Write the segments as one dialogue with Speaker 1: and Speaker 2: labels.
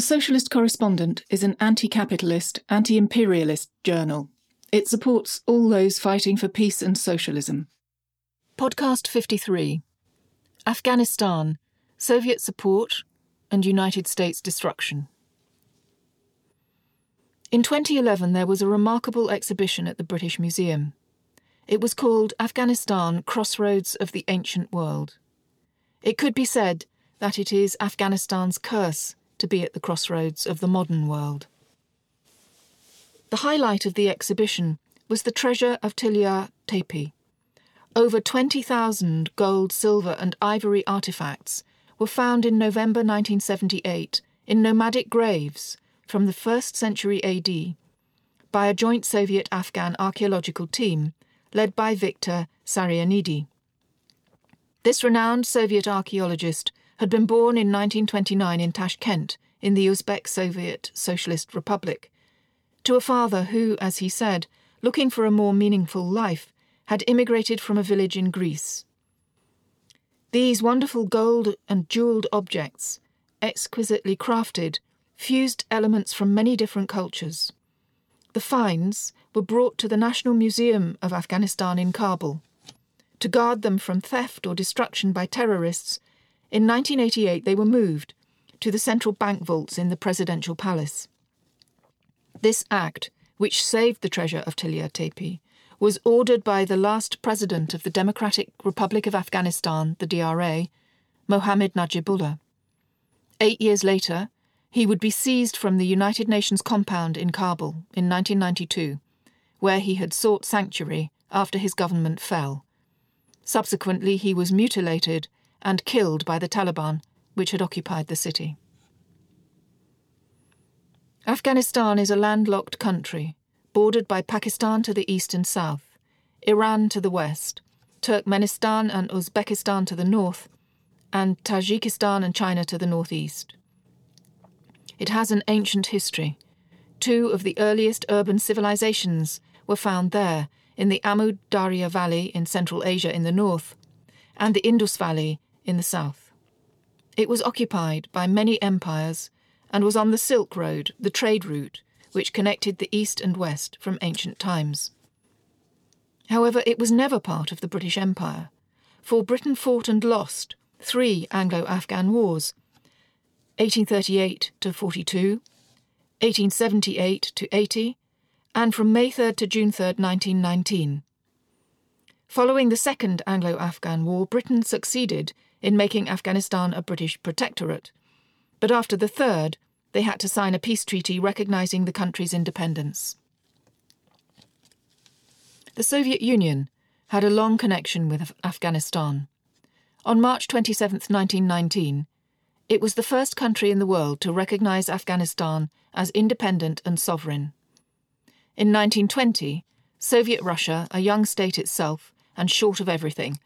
Speaker 1: The Socialist Correspondent is an anti capitalist, anti imperialist journal. It supports all those fighting for peace and socialism.
Speaker 2: Podcast 53 Afghanistan Soviet Support and United States Destruction. In 2011, there was a remarkable exhibition at the British Museum. It was called Afghanistan Crossroads of the Ancient World. It could be said that it is Afghanistan's curse to be at the crossroads of the modern world. The highlight of the exhibition was the treasure of Tillya Tepe. Over 20,000 gold, silver, and ivory artifacts were found in November 1978 in nomadic graves from the 1st century AD by a joint Soviet Afghan archaeological team led by Viktor Sarianidi. This renowned Soviet archaeologist had been born in 1929 in Tashkent, in the Uzbek Soviet Socialist Republic, to a father who, as he said, looking for a more meaningful life, had immigrated from a village in Greece. These wonderful gold and jewelled objects, exquisitely crafted, fused elements from many different cultures. The finds were brought to the National Museum of Afghanistan in Kabul. To guard them from theft or destruction by terrorists, in 1988, they were moved to the central bank vaults in the presidential palace. This act, which saved the treasure of Tillya Tepe, was ordered by the last president of the Democratic Republic of Afghanistan, the DRA, Mohammad Najibullah. Eight years later, he would be seized from the United Nations compound in Kabul in 1992, where he had sought sanctuary after his government fell. Subsequently, he was mutilated and killed by the Taliban, which had occupied the city. Afghanistan is a landlocked country, bordered by Pakistan to the east and south, Iran to the west, Turkmenistan and Uzbekistan to the north, and Tajikistan and China to the northeast. It has an ancient history. Two of the earliest urban civilizations were found there in the Amu Darya Valley in Central Asia in the north, and the Indus Valley in the south. It was occupied by many empires and was on the Silk Road, the trade route which connected the east and west from ancient times. However, it was never part of the British Empire, for Britain fought and lost three Anglo Afghan wars 1838 to 42, 1878 to 80, and from May 3 to June 3, 1919. Following the Second Anglo Afghan War, Britain succeeded in making Afghanistan a British protectorate. But after the third, they had to sign a peace treaty recognizing the country's independence. The Soviet Union had a long connection with Afghanistan. On March 27, 1919, it was the first country in the world to recognize Afghanistan as independent and sovereign. In 1920, Soviet Russia, a young state itself and short of everything,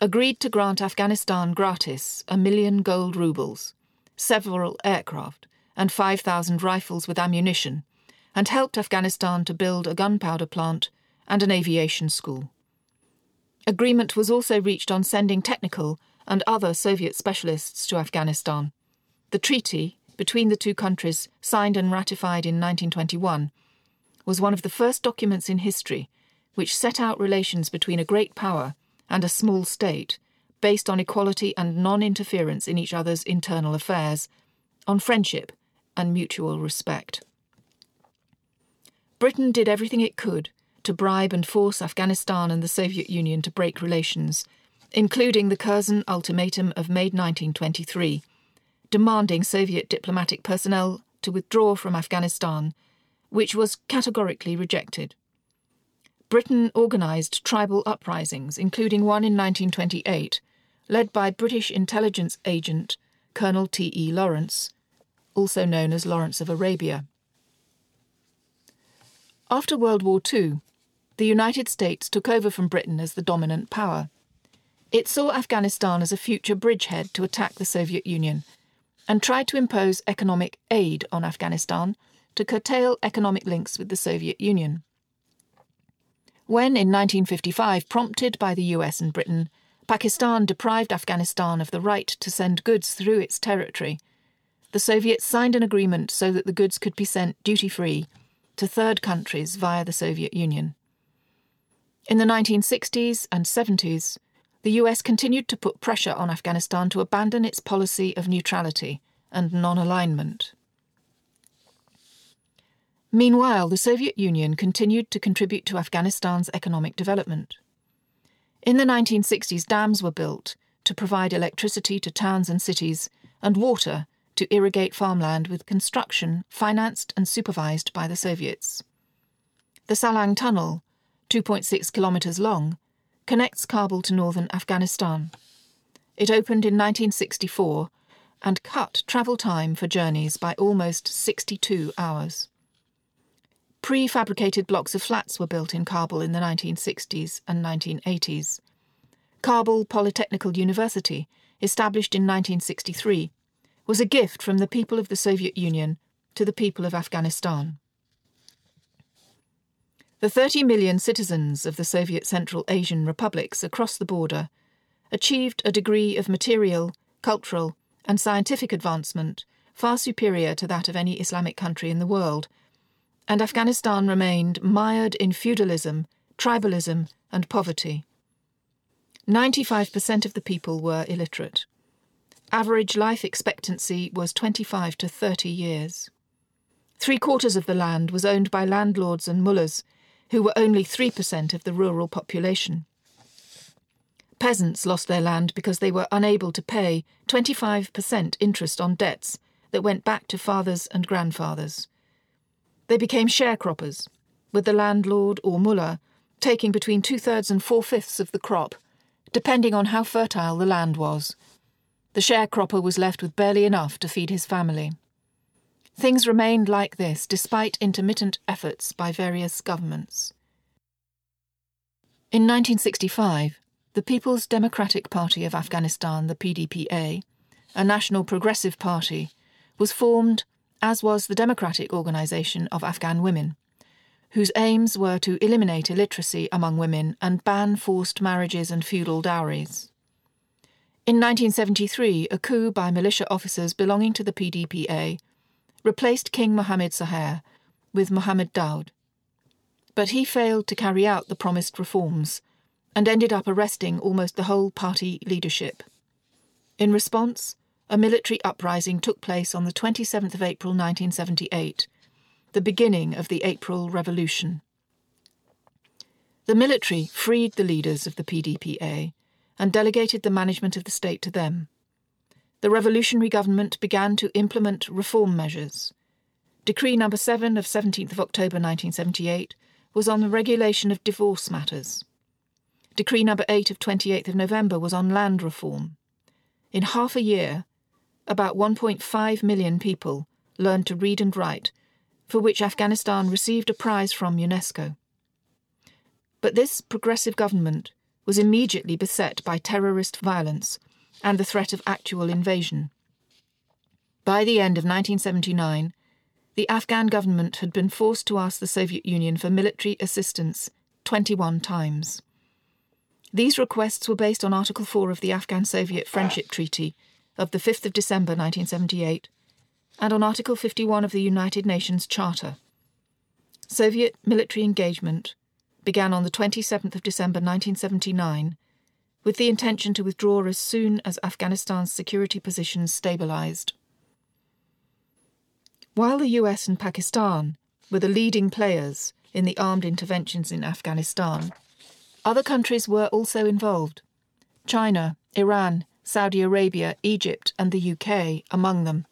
Speaker 2: agreed to grant Afghanistan gratis a million gold rubles, several aircraft, and 5,000 rifles with ammunition, and helped Afghanistan to build a gunpowder plant and an aviation school. Agreement was also reached on sending technical and other Soviet specialists to Afghanistan. The treaty between the two countries, signed and ratified in 1921, was one of the first documents in history which set out relations between a great power and a small state, based on equality and non interference in each other's internal affairs, on friendship and mutual respect. Britain did everything it could to bribe and force Afghanistan and the Soviet Union to break relations, including the Curzon Ultimatum of May 1923, demanding Soviet diplomatic personnel to withdraw from Afghanistan, which was categorically rejected. Britain organised tribal uprisings, including one in 1928, led by British intelligence agent Colonel T. E. Lawrence, also known as Lawrence of Arabia. After World War II, the United States took over from Britain as the dominant power. It saw Afghanistan as a future bridgehead to attack the Soviet Union and tried to impose economic aid on Afghanistan to curtail economic links with the Soviet Union. When, in 1955, prompted by the US and Britain, Pakistan deprived Afghanistan of the right to send goods through its territory, the Soviets signed an agreement so that the goods could be sent duty free to third countries via the Soviet Union. In the 1960s and 70s, the US continued to put pressure on Afghanistan to abandon its policy of neutrality and non alignment. Meanwhile, the Soviet Union continued to contribute to Afghanistan's economic development. In the 1960s, dams were built to provide electricity to towns and cities and water to irrigate farmland with construction financed and supervised by the Soviets. The Salang Tunnel, 2.6 kilometres long, connects Kabul to northern Afghanistan. It opened in 1964 and cut travel time for journeys by almost 62 hours. Prefabricated blocks of flats were built in Kabul in the 1960s and 1980s. Kabul Polytechnical University, established in 1963, was a gift from the people of the Soviet Union to the people of Afghanistan. The 30 million citizens of the Soviet Central Asian republics across the border achieved a degree of material, cultural, and scientific advancement far superior to that of any Islamic country in the world, and Afghanistan remained mired in feudalism, tribalism, and poverty. 95% of the people were illiterate. Average life expectancy was 25 to 30 years. Three quarters of the land was owned by landlords and mullahs who were only 3% of the rural population. Peasants lost their land because they were unable to pay 25% interest on debts that went back to fathers and grandfathers. They became sharecroppers, with the landlord or mullah taking between two thirds and four fifths of the crop, depending on how fertile the land was. The sharecropper was left with barely enough to feed his family. Things remained like this despite intermittent efforts by various governments. In 1965, the People's Democratic Party of Afghanistan, the PDPA, a national progressive party, was formed, as was the Democratic Organization of Afghan Women, whose aims were to eliminate illiteracy among women and ban forced marriages and feudal dowries. In 1973, a coup by militia officers belonging to the PDPA replaced King Mohammed Zahir with Mohammed Daoud. But he failed to carry out the promised reforms and ended up arresting almost the whole party leadership. In response, a military uprising took place on the 27th of April 1978, the beginning of the April Revolution. The military freed the leaders of the PDPA and delegated the management of the state to them the revolutionary government began to implement reform measures. Decree number 7 of 17th of October 1978 was on the regulation of divorce matters. Decree number 8 of 28th of November was on land reform. In half a year, about 1.5 million people learned to read and write, for which Afghanistan received a prize from UNESCO. But this progressive government was immediately beset by terrorist violence and the threat of actual invasion. By the end of 1979, the Afghan government had been forced to ask the Soviet Union for military assistance 21 times. These requests were based on Article 4 of the Afghan Soviet Friendship Treaty of the 5th of December 1978 and on Article 51 of the United Nations Charter. Soviet military engagement began on the 27th of December 1979 with the intention to withdraw as soon as Afghanistan's security positions stabilized. While the US and Pakistan were the leading players in the armed interventions in Afghanistan, other countries were also involved China, Iran, Saudi Arabia, Egypt, and the UK among them.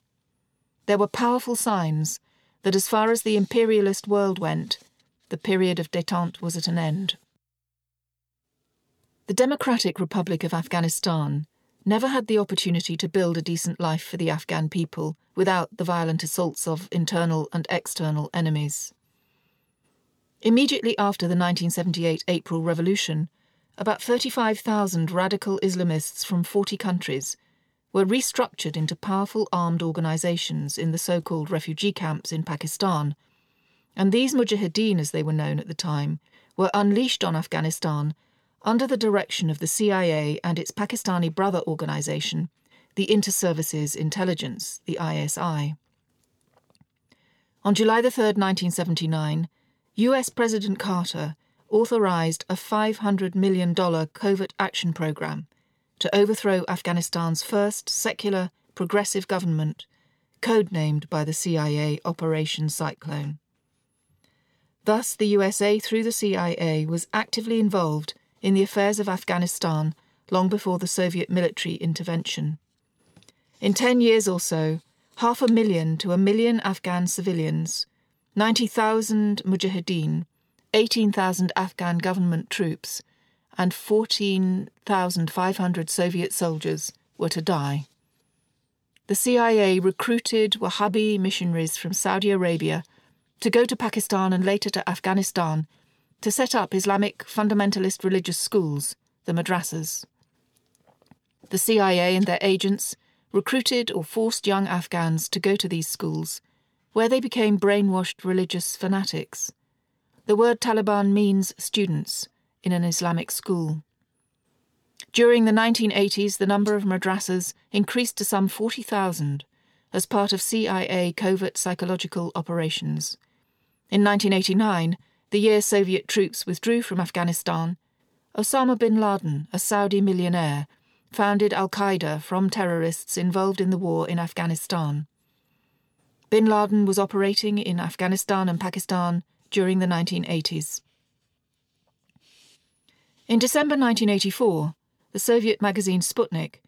Speaker 2: There were powerful signs that, as far as the imperialist world went, the period of detente was at an end. The Democratic Republic of Afghanistan never had the opportunity to build a decent life for the Afghan people without the violent assaults of internal and external enemies. Immediately after the 1978 April Revolution, about 35,000 radical Islamists from 40 countries were restructured into powerful armed organizations in the so called refugee camps in Pakistan, and these mujahideen, as they were known at the time, were unleashed on Afghanistan under the direction of the CIA and its Pakistani brother organization, the Inter-Services Intelligence, the ISI. On July 3, 1979, US President Carter authorized a $500 million covert action program to overthrow Afghanistan's first secular, progressive government, codenamed by the CIA Operation Cyclone. Thus, the USA, through the CIA, was actively involved in the affairs of Afghanistan long before the Soviet military intervention. In ten years or so, half a million to a million Afghan civilians, 90,000 mujahideen, 18,000 Afghan government troops, and 14,500 Soviet soldiers were to die. The CIA recruited Wahhabi missionaries from Saudi Arabia to go to Pakistan and later to Afghanistan to set up Islamic fundamentalist religious schools, the madrasas. The CIA and their agents recruited or forced young Afghans to go to these schools, where they became brainwashed religious fanatics. The word Taliban means students in an Islamic school. During the 1980s, the number of madrasas increased to some 40,000 as part of CIA covert psychological operations. In 1989, the year Soviet troops withdrew from Afghanistan, Osama bin Laden, a Saudi millionaire, founded Al Qaeda from terrorists involved in the war in Afghanistan. Bin Laden was operating in Afghanistan and Pakistan during the 1980s. In December 1984, the Soviet magazine Sputnik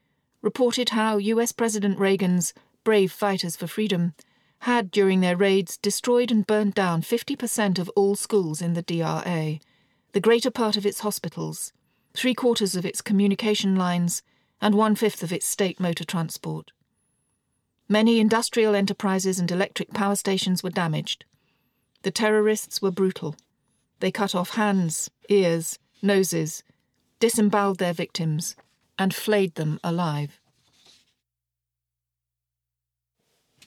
Speaker 2: reported how US President Reagan's brave fighters for freedom had, during their raids, destroyed and burned down 50% of all schools in the DRA, the greater part of its hospitals, three quarters of its communication lines, and one fifth of its state motor transport. Many industrial enterprises and electric power stations were damaged. The terrorists were brutal. They cut off hands, ears, noses, disemboweled their victims, and flayed them alive.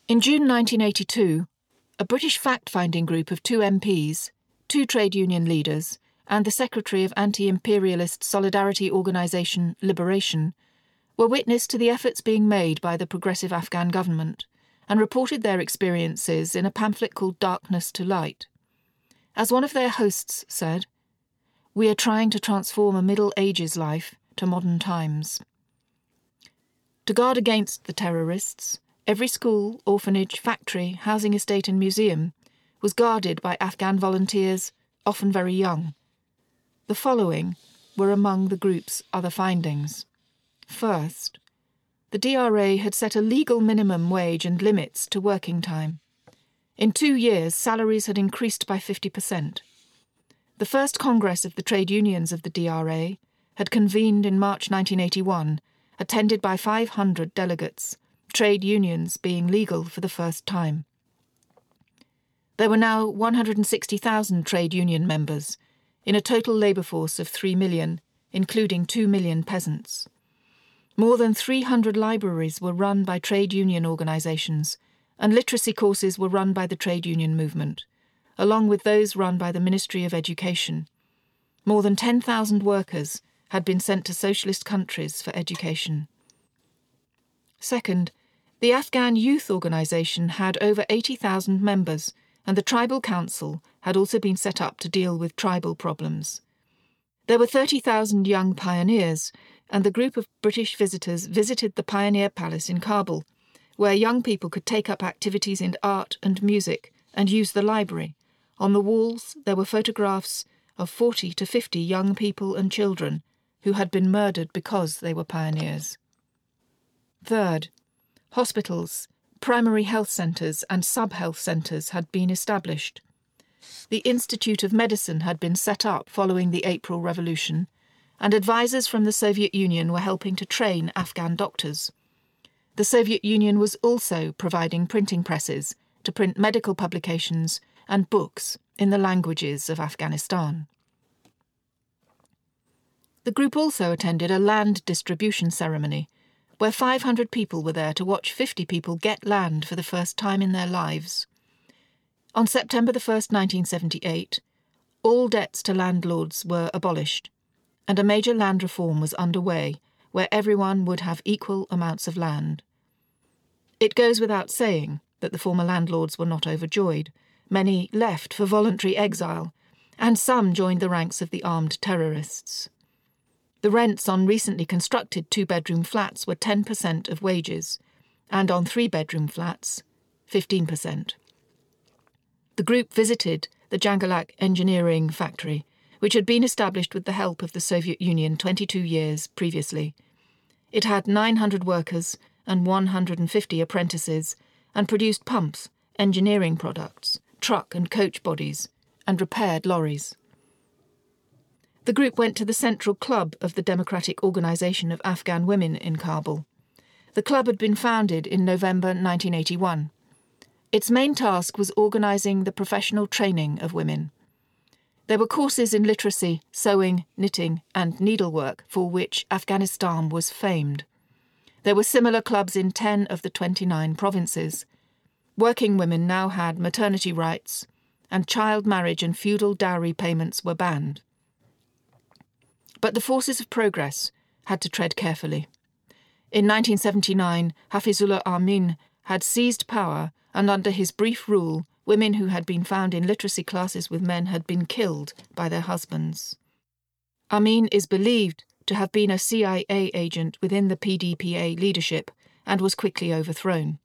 Speaker 2: In June 1982, a British fact finding group of two MPs, two trade union leaders, and the secretary of anti imperialist solidarity organisation Liberation were witness to the efforts being made by the progressive Afghan government and reported their experiences in a pamphlet called Darkness to Light. As one of their hosts said, we are trying to transform a Middle Ages life to modern times. To guard against the terrorists, every school, orphanage, factory, housing estate, and museum was guarded by Afghan volunteers, often very young. The following were among the group's other findings. First, the DRA had set a legal minimum wage and limits to working time. In two years, salaries had increased by 50%. The first Congress of the Trade Unions of the DRA had convened in March 1981, attended by 500 delegates, trade unions being legal for the first time. There were now 160,000 trade union members, in a total labour force of 3 million, including 2 million peasants. More than 300 libraries were run by trade union organisations, and literacy courses were run by the trade union movement along with those run by the Ministry of Education. More than 10,000 workers had been sent to socialist countries for education. Second, the Afghan Youth Organization had over 80,000 members, and the Tribal Council had also been set up to deal with tribal problems. There were 30,000 young pioneers, and the group of British visitors visited the Pioneer Palace in Kabul, where young people could take up activities in art and music and use the library, on the walls, there were photographs of 40 to 50 young people and children who had been murdered because they were pioneers. Third, hospitals, primary health centres, and sub health centres had been established. The Institute of Medicine had been set up following the April Revolution, and advisers from the Soviet Union were helping to train Afghan doctors. The Soviet Union was also providing printing presses to print medical publications and books in the languages of Afghanistan. The group also attended a land distribution ceremony, where 500 people were there to watch 50 people get land for the first time in their lives. On September 1, 1978, all debts to landlords were abolished, and a major land reform was underway, where everyone would have equal amounts of land. It goes without saying that the former landlords were not overjoyed. Many left for voluntary exile, and some joined the ranks of the armed terrorists. The rents on recently constructed two bedroom flats were 10% of wages, and on three bedroom flats, 15%. The group visited the Jangalak engineering factory, which had been established with the help of the Soviet Union 22 years previously. It had 900 workers and 150 apprentices and produced pumps, engineering products, truck and coach bodies, and repaired lorries. The group went to the Central Club of the Democratic Organization of Afghan Women in Kabul. The club had been founded in November 1981. Its main task was organizing the professional training of women. There were courses in literacy, sewing, knitting, and needlework for which Afghanistan was famed. There were similar clubs in 10 of the 29 provinces. Working women now had maternity rights, and child marriage and feudal dowry payments were banned. But the forces of progress had to tread carefully. In 1979, Hafizullah Amin had seized power, and under his brief rule, women who had been found in literacy classes with men had been killed by their husbands. Amin is believed to have been a CIA agent within the PDPA leadership and was quickly overthrown.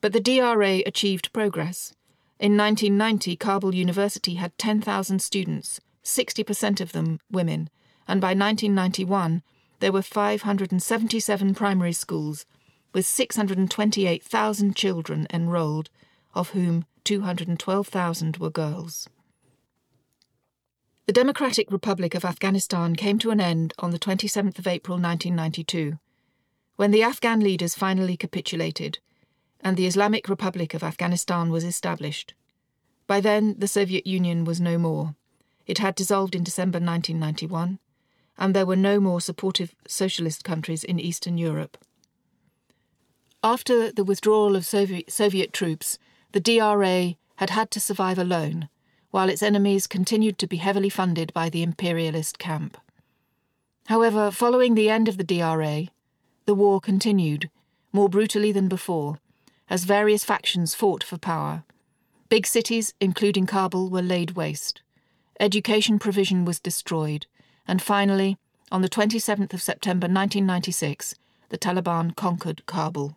Speaker 2: But the DRA achieved progress. In 1990, Kabul University had 10,000 students, 60% of them women, and by 1991, there were 577 primary schools with 628,000 children enrolled, of whom 212,000 were girls. The Democratic Republic of Afghanistan came to an end on the 27th of April 1992, when the Afghan leaders finally capitulated and the Islamic Republic of Afghanistan was established. By then, the Soviet Union was no more. It had dissolved in December 1991, and there were no more supportive socialist countries in Eastern Europe. After the withdrawal of Soviet, Soviet troops, the DRA had had to survive alone while its enemies continued to be heavily funded by the imperialist camp. However, following the end of the DRA, the war continued, more brutally than before, as various factions fought for power. Big cities, including Kabul, were laid waste. Education provision was destroyed, and finally, on the 27th of September 1996, the Taliban conquered Kabul.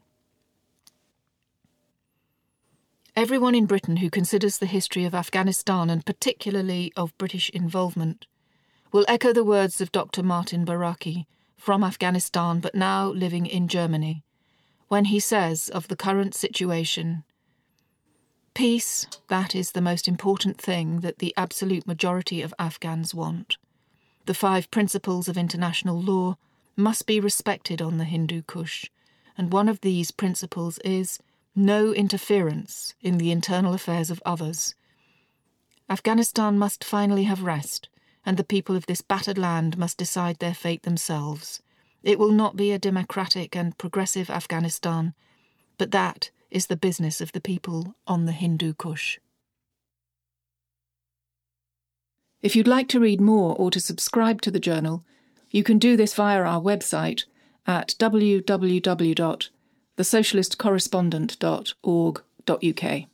Speaker 2: Everyone in Britain who considers the history of Afghanistan and particularly of British involvement will echo the words of Dr. Matin Baraki from Afghanistan but now living in Germany when he says of the current situation Peace, that is the most important thing that the absolute majority of Afghans want. The five principles of international law must be respected on the Hindu Kush, and one of these principles is no interference in the internal affairs of others. Afghanistan must finally have rest, and the people of this battered land must decide their fate themselves. It will not be a democratic and progressive Afghanistan, but that is the business of the people on the Hindu Kush.
Speaker 1: If you'd like to read more or to subscribe to the journal, you can do this via our website at www thesocialistcorrespondent.org.uk.